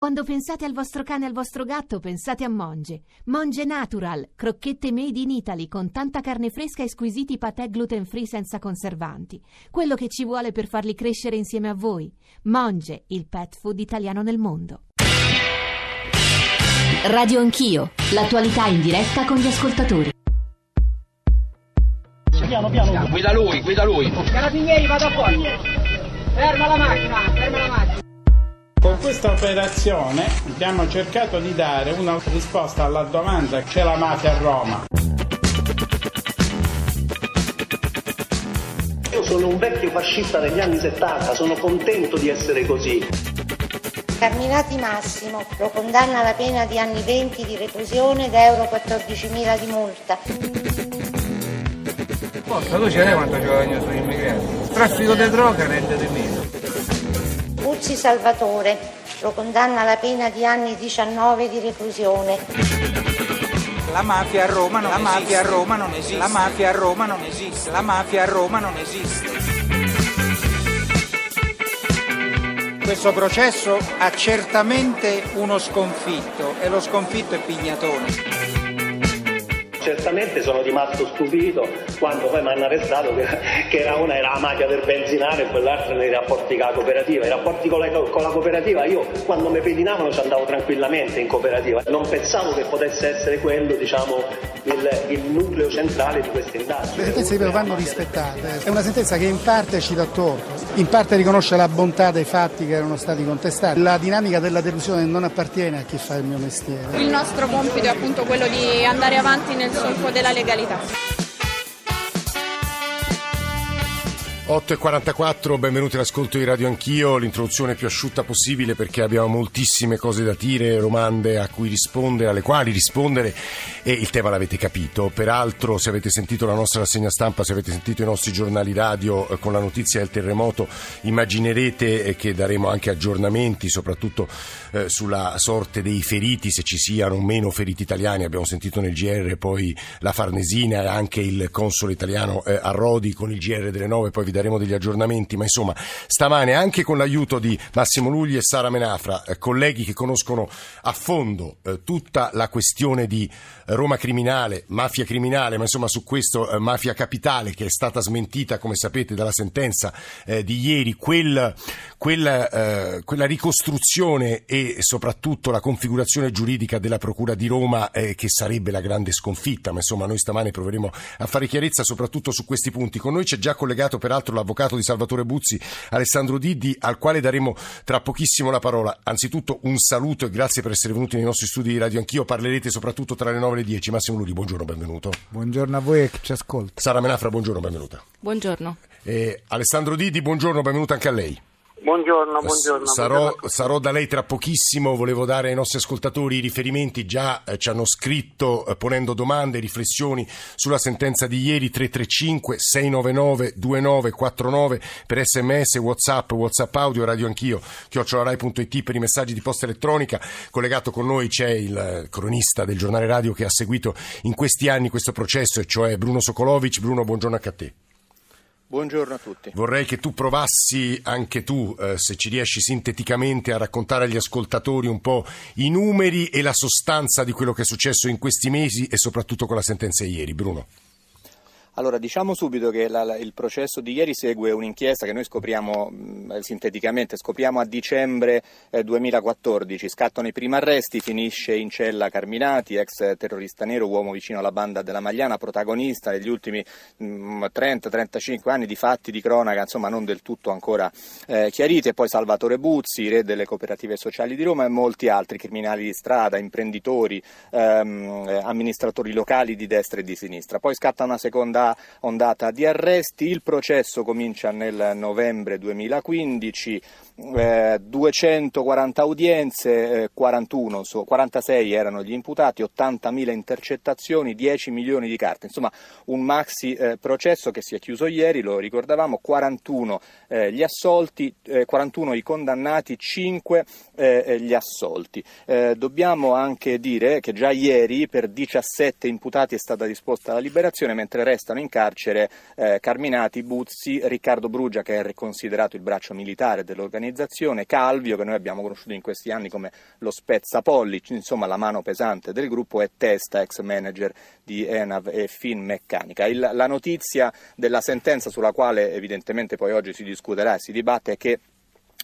Quando pensate al vostro cane e al vostro gatto, pensate a Monge. Monge Natural, crocchette made in Italy con tanta carne fresca e squisiti patè gluten free senza conservanti. Quello che ci vuole per farli crescere insieme a voi. Monge, il pet food italiano nel mondo. Radio Anch'io, l'attualità in diretta con gli ascoltatori. Piano, piano. Guida lui, guida lui. Carabinieri, vado fuori. Ferma la macchina, ferma la macchina. Questa operazione abbiamo cercato di dare una risposta alla domanda c'è la mafia a Roma. Io sono un vecchio fascista degli anni 70, sono contento di essere così. Carminati Massimo lo condanna alla pena di anni 20 di reclusione ed euro 14.000 di multa. Forza, tu ce l'hai quanto guadagno sugli immigrati? Traffico di droga rende di meno. Buzzi Salvatore lo condanna alla pena di anni 19 di reclusione. La mafia a Roma non la esiste. mafia a Roma non esiste. La mafia a Roma non esiste. La mafia a Roma non esiste. Questo processo ha certamente uno sconfitto e lo sconfitto è Pignatone. Certamente sono rimasto stupito quando poi mi hanno arrestato che, che era una era la mafia del benzinare e quell'altra nei rapporti con la cooperativa. I rapporti con la, con la cooperativa io quando mi pedinavano ci andavo tranquillamente in cooperativa. Non pensavo che potesse essere quello diciamo, il, il nucleo centrale di questa indagine. Le sentenze di Pio vanno rispettate. È una sentenza che in parte ci dà torto, in parte riconosce la bontà dei fatti che erano stati contestati. La dinamica della delusione non appartiene a chi fa il mio mestiere. Il nostro compito è appunto quello di andare avanti nel solco della legalità. 8.44, benvenuti all'ascolto di Radio Anch'io, l'introduzione più asciutta possibile perché abbiamo moltissime cose da dire, domande a cui rispondere, alle quali rispondere e il tema l'avete capito. Peraltro se avete sentito la nostra rassegna stampa, se avete sentito i nostri giornali radio eh, con la notizia del terremoto, immaginerete eh, che daremo anche aggiornamenti, soprattutto eh, sulla sorte dei feriti, se ci siano meno feriti italiani. Abbiamo sentito nel GR poi la Farnesina e anche il console italiano eh, a Rodi con il GR delle 9, poi vi daremo degli aggiornamenti, ma insomma stamane anche con l'aiuto di Massimo Lugli e Sara Menafra, eh, colleghi che conoscono a fondo eh, tutta la questione di Roma criminale, mafia criminale, ma insomma su questo eh, mafia capitale che è stata smentita come sapete dalla sentenza eh, di ieri, quel, quella, eh, quella ricostruzione e soprattutto la configurazione giuridica della Procura di Roma eh, che sarebbe la grande sconfitta, ma insomma noi stamane proveremo a fare chiarezza soprattutto su questi punti. Con noi c'è già collegato peraltro l'avvocato di Salvatore Buzzi, Alessandro Diddi, al quale daremo tra pochissimo la parola. Anzitutto un saluto e grazie per essere venuti nei nostri studi di radio. Anch'io parlerete soprattutto tra le 9 e le 10. Massimo Ludi, buongiorno, benvenuto. Buongiorno a voi e chi ci ascolta. Sara Menafra, buongiorno, benvenuta. Buongiorno. Eh, Alessandro Diddi, buongiorno, benvenuto anche a lei. Buongiorno, buongiorno. Sarò, sarò, da lei tra pochissimo, volevo dare ai nostri ascoltatori i riferimenti, già eh, ci hanno scritto eh, ponendo domande, riflessioni sulla sentenza di ieri 335 699 2949 per sms, whatsapp, whatsapp audio, radio anch'io, chiocciolarai.it per i messaggi di posta elettronica. Collegato con noi c'è il cronista del giornale radio che ha seguito in questi anni questo processo, e cioè Bruno Sokolovic. Bruno, buongiorno anche a te. Buongiorno a tutti. Vorrei che tu provassi anche tu, eh, se ci riesci sinteticamente, a raccontare agli ascoltatori un po' i numeri e la sostanza di quello che è successo in questi mesi e soprattutto con la sentenza ieri. Bruno. Allora, diciamo subito che la, il processo di ieri segue un'inchiesta che noi scopriamo mh, sinteticamente, scopriamo a dicembre eh, 2014, scattano i primi arresti, finisce in cella Carminati, ex terrorista nero, uomo vicino alla banda della Magliana, protagonista negli ultimi 30-35 anni di fatti di cronaca, insomma non del tutto ancora eh, chiariti, e poi Salvatore Buzzi, re delle cooperative sociali di Roma e molti altri criminali di strada, imprenditori, ehm, amministratori locali di destra e di sinistra. Poi scatta una seconda ondata di arresti, il processo comincia nel novembre 2015, eh, 240 udienze, eh, 41, so, 46 erano gli imputati, 80.000 intercettazioni, 10 milioni di carte, insomma un maxi eh, processo che si è chiuso ieri, lo ricordavamo, 41 eh, gli assolti, 41 eh, i condannati, 5 eh, gli assolti. dobbiamo anche dire che già ieri per 17 imputati è stata disposta la liberazione, mentre restano in carcere Carminati, Buzzi, Riccardo Brugia che è considerato il braccio militare dell'organizzazione organizzazione, Calvio, che noi abbiamo conosciuto in questi anni come lo Spezzapollici, insomma la mano pesante del gruppo, e Testa, ex manager di Enav e Finmeccanica. Il, la notizia della sentenza sulla quale evidentemente poi oggi si discuterà e si dibatte è che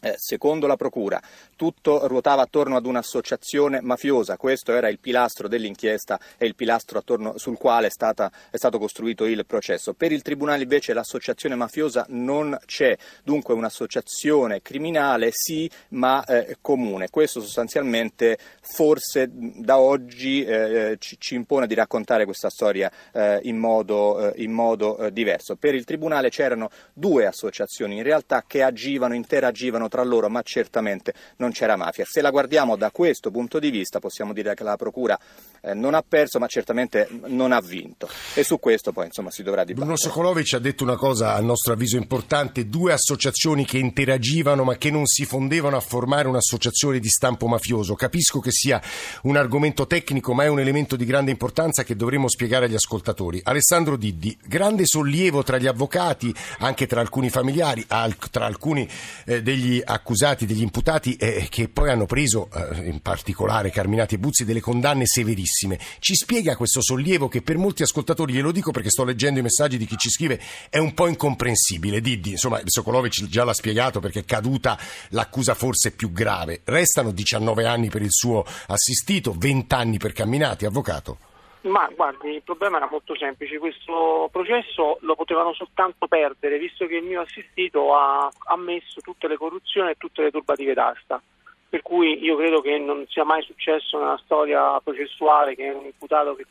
eh, secondo la Procura, tutto ruotava attorno ad un'associazione mafiosa, questo era il pilastro dell'inchiesta e il pilastro attorno sul quale è, stata, è, stato costruito il processo. Per il Tribunale invece l'associazione mafiosa non c'è, dunque un'associazione criminale sì, ma eh, comune. Questo sostanzialmente forse da oggi eh, ci, ci, impone di raccontare questa storia eh, in modo, eh, in modo eh, diverso. Per il Tribunale c'erano due associazioni in realtà che agivano, interagivano tra loro, ma certamente non c'era mafia. Se la guardiamo da questo punto di vista possiamo dire che la Procura eh, non ha perso, ma certamente non ha vinto. E su questo poi insomma si dovrà dibattere. Bruno Sokolovic ha detto una cosa a nostro avviso importante, due associazioni che interagivano ma che non si fondevano a formare un'associazione di stampo mafioso. Capisco che sia un argomento tecnico, ma è un elemento di grande importanza che dovremo spiegare agli ascoltatori. Alessandro Diddi, grande sollievo tra gli avvocati, anche tra alcuni familiari, tra alcuni eh, degli accusati, degli imputati eh, che poi hanno preso, eh, in particolare Carminati e Buzzi, delle condanne severissime. Ci spiega questo sollievo che per molti ascoltatori, glielo dico perché sto leggendo i messaggi di chi ci scrive, è un po' incomprensibile. Diddi, insomma, Sokolovic già l'ha spiegato perché è caduta l'accusa forse più grave. Restano 19 anni per il suo assistito, 20 anni per Camminati, avvocato. Ma guardi, il problema era molto semplice, questo processo lo potevano soltanto perdere visto che il mio assistito ha ammesso tutte le corruzioni e tutte le turbative d'asta. Per cui io credo che non sia mai successo nella storia processuale che un imputato che,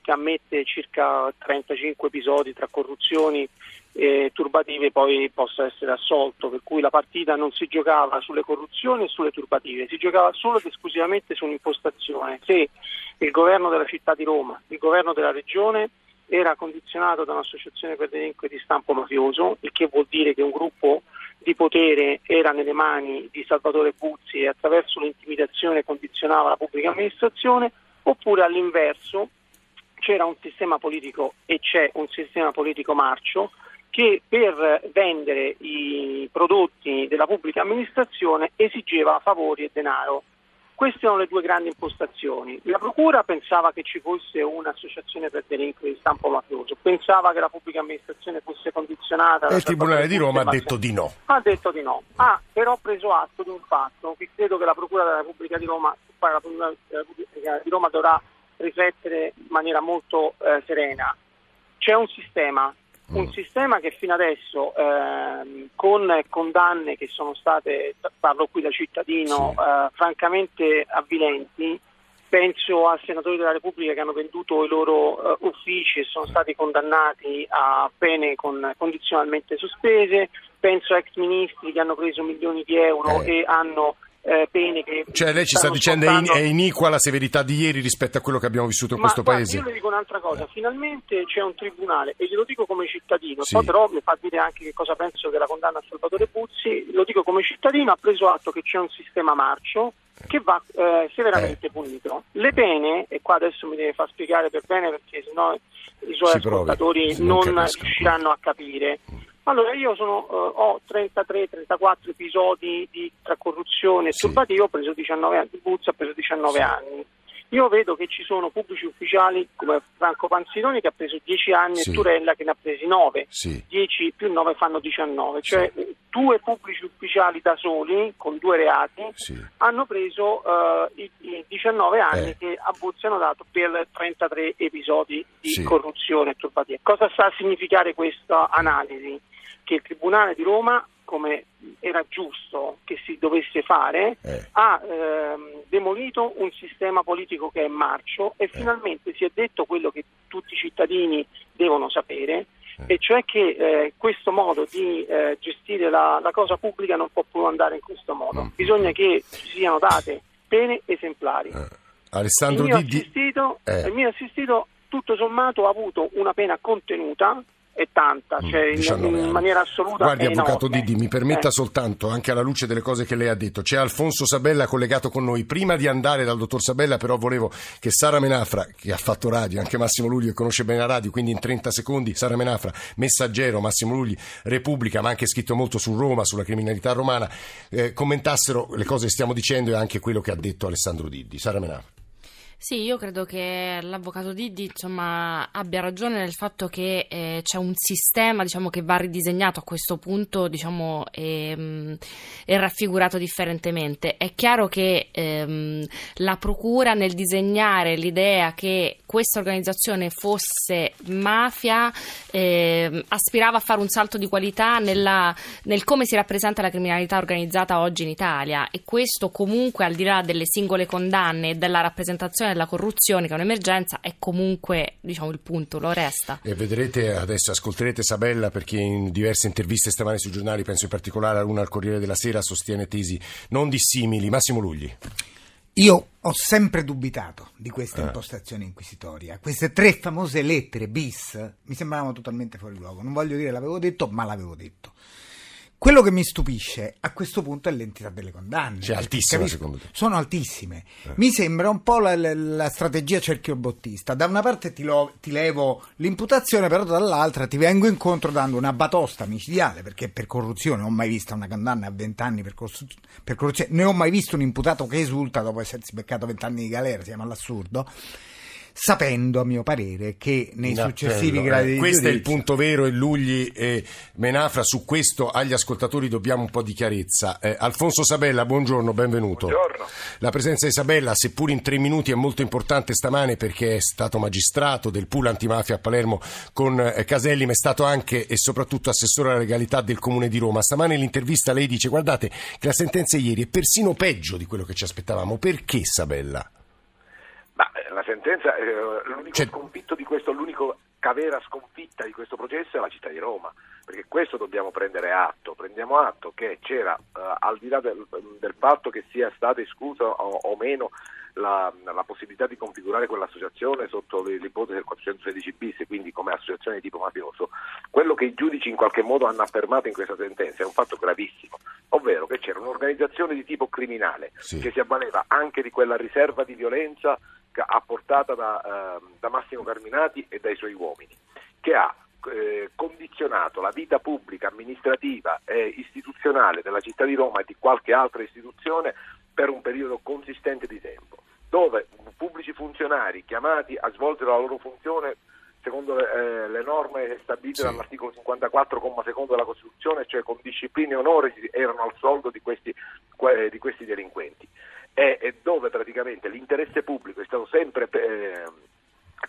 che ammette circa 35 episodi tra corruzioni e turbative poi possa essere assolto, per cui la partita non si giocava sulle corruzioni e sulle turbative, si giocava solo ed esclusivamente su un'impostazione. Se il governo della città di Roma, il governo della regione era condizionato da un'associazione per delinquere di stampo mafioso, il che vuol dire che un gruppo di potere era nelle mani di Salvatore Buzzi e attraverso l'intimidazione condizionava la pubblica amministrazione, oppure all'inverso c'era un sistema politico e c'è un sistema politico marcio che per vendere i prodotti della pubblica amministrazione esigeva favori e denaro. Queste sono le due grandi impostazioni. La Procura pensava che ci fosse un'associazione per delinquere di stampo mafioso, pensava che la pubblica amministrazione fosse condizionata. Il Tribunale di Roma ha detto di no. Ha detto di no. Ha però preso atto di un fatto che credo che la Procura della Repubblica di Roma, la Procura della Repubblica di Roma dovrà riflettere in maniera molto eh, serena. C'è un sistema un mm. sistema che fino adesso ehm, con condanne che sono state, parlo qui da cittadino, sì. eh, francamente avvilenti, penso a senatori della Repubblica che hanno venduto i loro uh, uffici e sono stati condannati a pene con, condizionalmente sospese, penso a ex ministri che hanno preso milioni di euro eh. e hanno eh, pene che... Cioè lei ci sta dicendo scontando... è, iniqua la severità di ieri rispetto a quello che abbiamo vissuto in Ma, questo guarda, paese? Io le dico un'altra cosa, finalmente c'è un tribunale e glielo dico come cittadino, sì. poi però mi fa dire anche che cosa penso della condanna a Salvatore Buzzi, lo dico come cittadino, ha preso atto che c'è un sistema marcio che va eh, severamente eh. punito. Le pene, e qua adesso mi deve far spiegare per bene perché sennò i suoi si ascoltatori provi, non, non riusciranno a capire. Allora, io sono, uh, ho 33-34 episodi di, tra corruzione e sì. turbativa, ho preso 19 anni, Buzzi ha preso 19 sì. anni. Io vedo che ci sono pubblici ufficiali come Franco Panzironi che ha preso 10 anni sì. e Turella che ne ha presi 9. Sì. 10 più 9 fanno 19, cioè sì. due pubblici ufficiali da soli con due reati hanno preso uh, i, i, 19 anni eh. che a Buzzi hanno dato per 33 episodi di corruzione e turbativa. Cosa sta a significare questa analisi? Che il Tribunale di Roma, come era giusto che si dovesse fare, eh. ha ehm, demolito un sistema politico che è marcio e eh. finalmente si è detto quello che tutti i cittadini devono sapere, eh. e cioè che eh, questo modo di eh, gestire la, la, cosa pubblica non può più andare in questo modo. Mm. Bisogna che ci siano date pene esemplari. Eh. Alessandro il mio, Didi... assistito, il mio assistito tutto sommato ha avuto una pena contenuta è tanta, cioè in, 19 in maniera assoluta Guardi, Avvocato enorme. Diddi, mi permetta Eh. soltanto, anche alla luce delle cose che lei ha detto, c'è Alfonso Sabella collegato con noi. Prima di andare dal dottor Sabella, però, volevo che Sara Menafra, che ha fatto radio, anche Massimo Lugli che conosce bene la radio, quindi in 30 secondi, Sara Menafra, Messaggero, Massimo Lugli, Repubblica, ma ha anche scritto molto su Roma, sulla criminalità romana, eh, commentassero le cose che stiamo dicendo e anche quello che ha detto Alessandro Diddi. Sara Menafra. Sì, io credo che l'avvocato Diddi insomma, abbia ragione nel fatto che eh, c'è un sistema diciamo, che va ridisegnato a questo punto diciamo, e, mh, e raffigurato differentemente. È chiaro che ehm, la Procura nel disegnare l'idea che questa organizzazione fosse mafia ehm, aspirava a fare un salto di qualità nella- nel come si rappresenta la criminalità organizzata oggi in Italia e questo comunque al di là delle singole condanne e della rappresentazione della corruzione che è un'emergenza è comunque diciamo il punto, lo resta. E vedrete adesso, ascolterete Sabella perché in diverse interviste stamane sui giornali, penso in particolare a una al Corriere della Sera, sostiene tesi non dissimili. Massimo Lugli. Io ho sempre dubitato di questa Eh. impostazione inquisitoria. Queste tre famose lettere bis mi sembravano totalmente fuori luogo. Non voglio dire l'avevo detto, ma l'avevo detto. Quello che mi stupisce a questo punto è l'entità delle condanne. Cioè, capisco- secondo te? Sono altissime. Mi sembra un po' la, la- strategia cerchio-bottista. Da una parte ti, lo- ti levo l'imputazione, però dall'altra ti vengo incontro dando una batosta micidiale, perché per corruzione non ho mai visto una condanna a 20 anni per, per corruzione, ne ho mai visto un imputato che esulta dopo essersi beccato 20 anni di galera, siamo all'assurdo. Sapendo, a mio parere, che nei In successivi appello, gradi eh. di Questo è il giudizio- punto vero e Lugli e Menafra su questo agli ascoltatori dobbiamo un po' di chiarezza. Eh, Alfonso Sabella, buongiorno, benvenuto. Buongiorno. La presenza di Sabella, seppur in tre minuti, è molto importante stamane perché è stato magistrato del pool antimafia a Palermo con eh, Caselli, ma è stato anche e soprattutto assessore alla legalità del Comune di Roma. Stamane l'intervista lei dice guardate che la sentenza ieri è persino peggio di quello che ci aspettavamo. Perché Sabella? La sentenza, eh, l'unico Cioè- sconfitto di questo, l'unico vera sconfitta di questo processo è la città di Roma, perché questo dobbiamo prendere atto, prendiamo atto che c'era, eh, al di là del, del fatto che sia stata esclusa o, o meno la, la possibilità di configurare quell'associazione sotto l'ipotesi del 416 bis, quindi come associazione di tipo mafioso, quello che i giudici in qualche modo hanno affermato in questa sentenza è un fatto gravissimo, ovvero che c'era un'organizzazione di tipo criminale Sì. che si avvaleva anche di quella riserva di violenza che- apportata da, ehm, da Massimo Carminati e dai suoi uomini, che ha eh, condizionato la vita pubblica, amministrativa e istituzionale della città di Roma e di qualche altra istituzione per un periodo consistente di tempo, dove pubblici funzionari chiamati a svolgere la loro funzione secondo le, eh, le norme stabilite Sì. dall'articolo 54, comma secondo della Costituzione, cioè con disciplina e onore, erano al soldo di questi, que- di questi delinquenti e, dove praticamente l'interesse pubblico è stato sempre eh,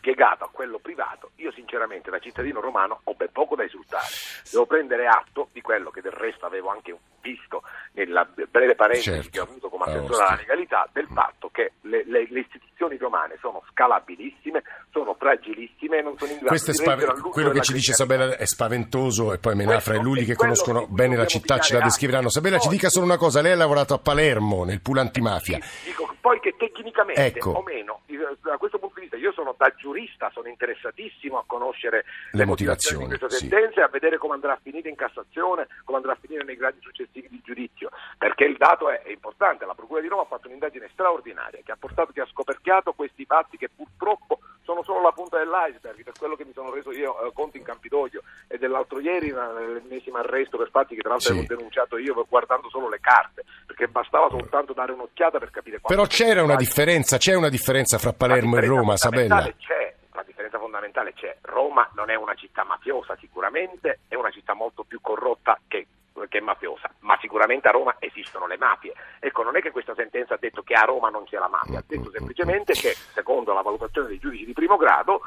piegato a quello privato, io sinceramente da cittadino romano ho ben poco da esultare. Devo prendere atto di quello che del resto avevo anche visto nella breve parentesi Certo. che ho avuto come Ah, assessore ostia. alla legalità, del fatto che le, le- le istituzioni romane sono scalabilissime, sono fragilissime e non sono in grado Questo di all'urto quello che ci dice. Sabella è spaventoso e poi Menafra e Lulli che conoscono cui bene la città ce la descriveranno. Sabella ci Poi- dica solo una cosa, lei ha lavorato a Palermo nel pool antimafia. Dico poi che tecnicamente Ecco. o meno, da questo punto di vista, io sono da giurista, sono interessatissimo a conoscere Le le, motivazioni di motivazioni, questa sì. sentenza e a vedere come andrà a finire in Cassazione, come andrà a finire nei gradi successivi di giudizio, perché il dato è, è importante, la Procura di Roma ha fatto un'indagine straordinaria che ha portato, che ha scoperchiato questi fatti che purtroppo sono solo la punta dell'iceberg, per quello che mi sono reso io eh, conto in Campidoglio e dell'altro ieri una- l'ennesimo arresto per fatti che tra l'altro Sì. avevo denunciato io guardando solo le carte, perché bastava soltanto dare un'occhiata per capire quanto Però c'era una differenza, c'è una differenza fra Palermo e differenza Roma, Sabella. C'è, la differenza fondamentale c'è. Roma non è una città mafiosa sicuramente, è una città molto più corrotta che, che mafiosa, ma sicuramente a Roma esistono le mafie. Ecco, non è che questa sentenza ha detto che a Roma non c'è la mafia, ha detto semplicemente che, secondo la valutazione dei giudici di primo grado,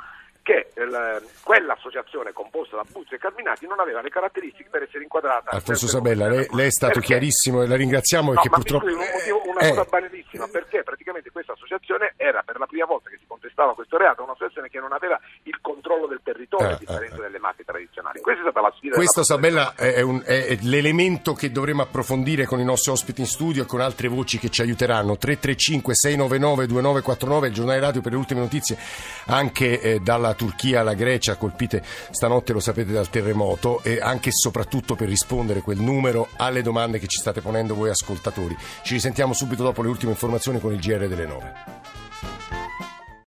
che il- quell'associazione composta da Buzzi e Carminati non aveva le caratteristiche per essere inquadrata. Alfonso Sabella, lei, lei è stato Perché? chiarissimo e la ringraziamo No, perché purtroppo... un motivo- una Eh, cosa banalissima, perché praticamente questa associazione era per la prima volta che si contestava questo reato, un'associazione che non aveva controllo del territorio, a differenza ah, delle mafie tradizionali. Questa è stata la sfida. Questo, Sabella, è, un- è l'elemento che dovremo approfondire con i nostri ospiti in studio e con altre voci che ci aiuteranno. 335-699-2949, il giornale radio per le ultime notizie, anche eh, dalla Turchia alla Grecia, colpite stanotte, lo sapete, dal terremoto, e anche e soprattutto per rispondere quel numero alle domande che ci state ponendo voi ascoltatori. Ci risentiamo subito dopo le ultime informazioni con il GR delle 9.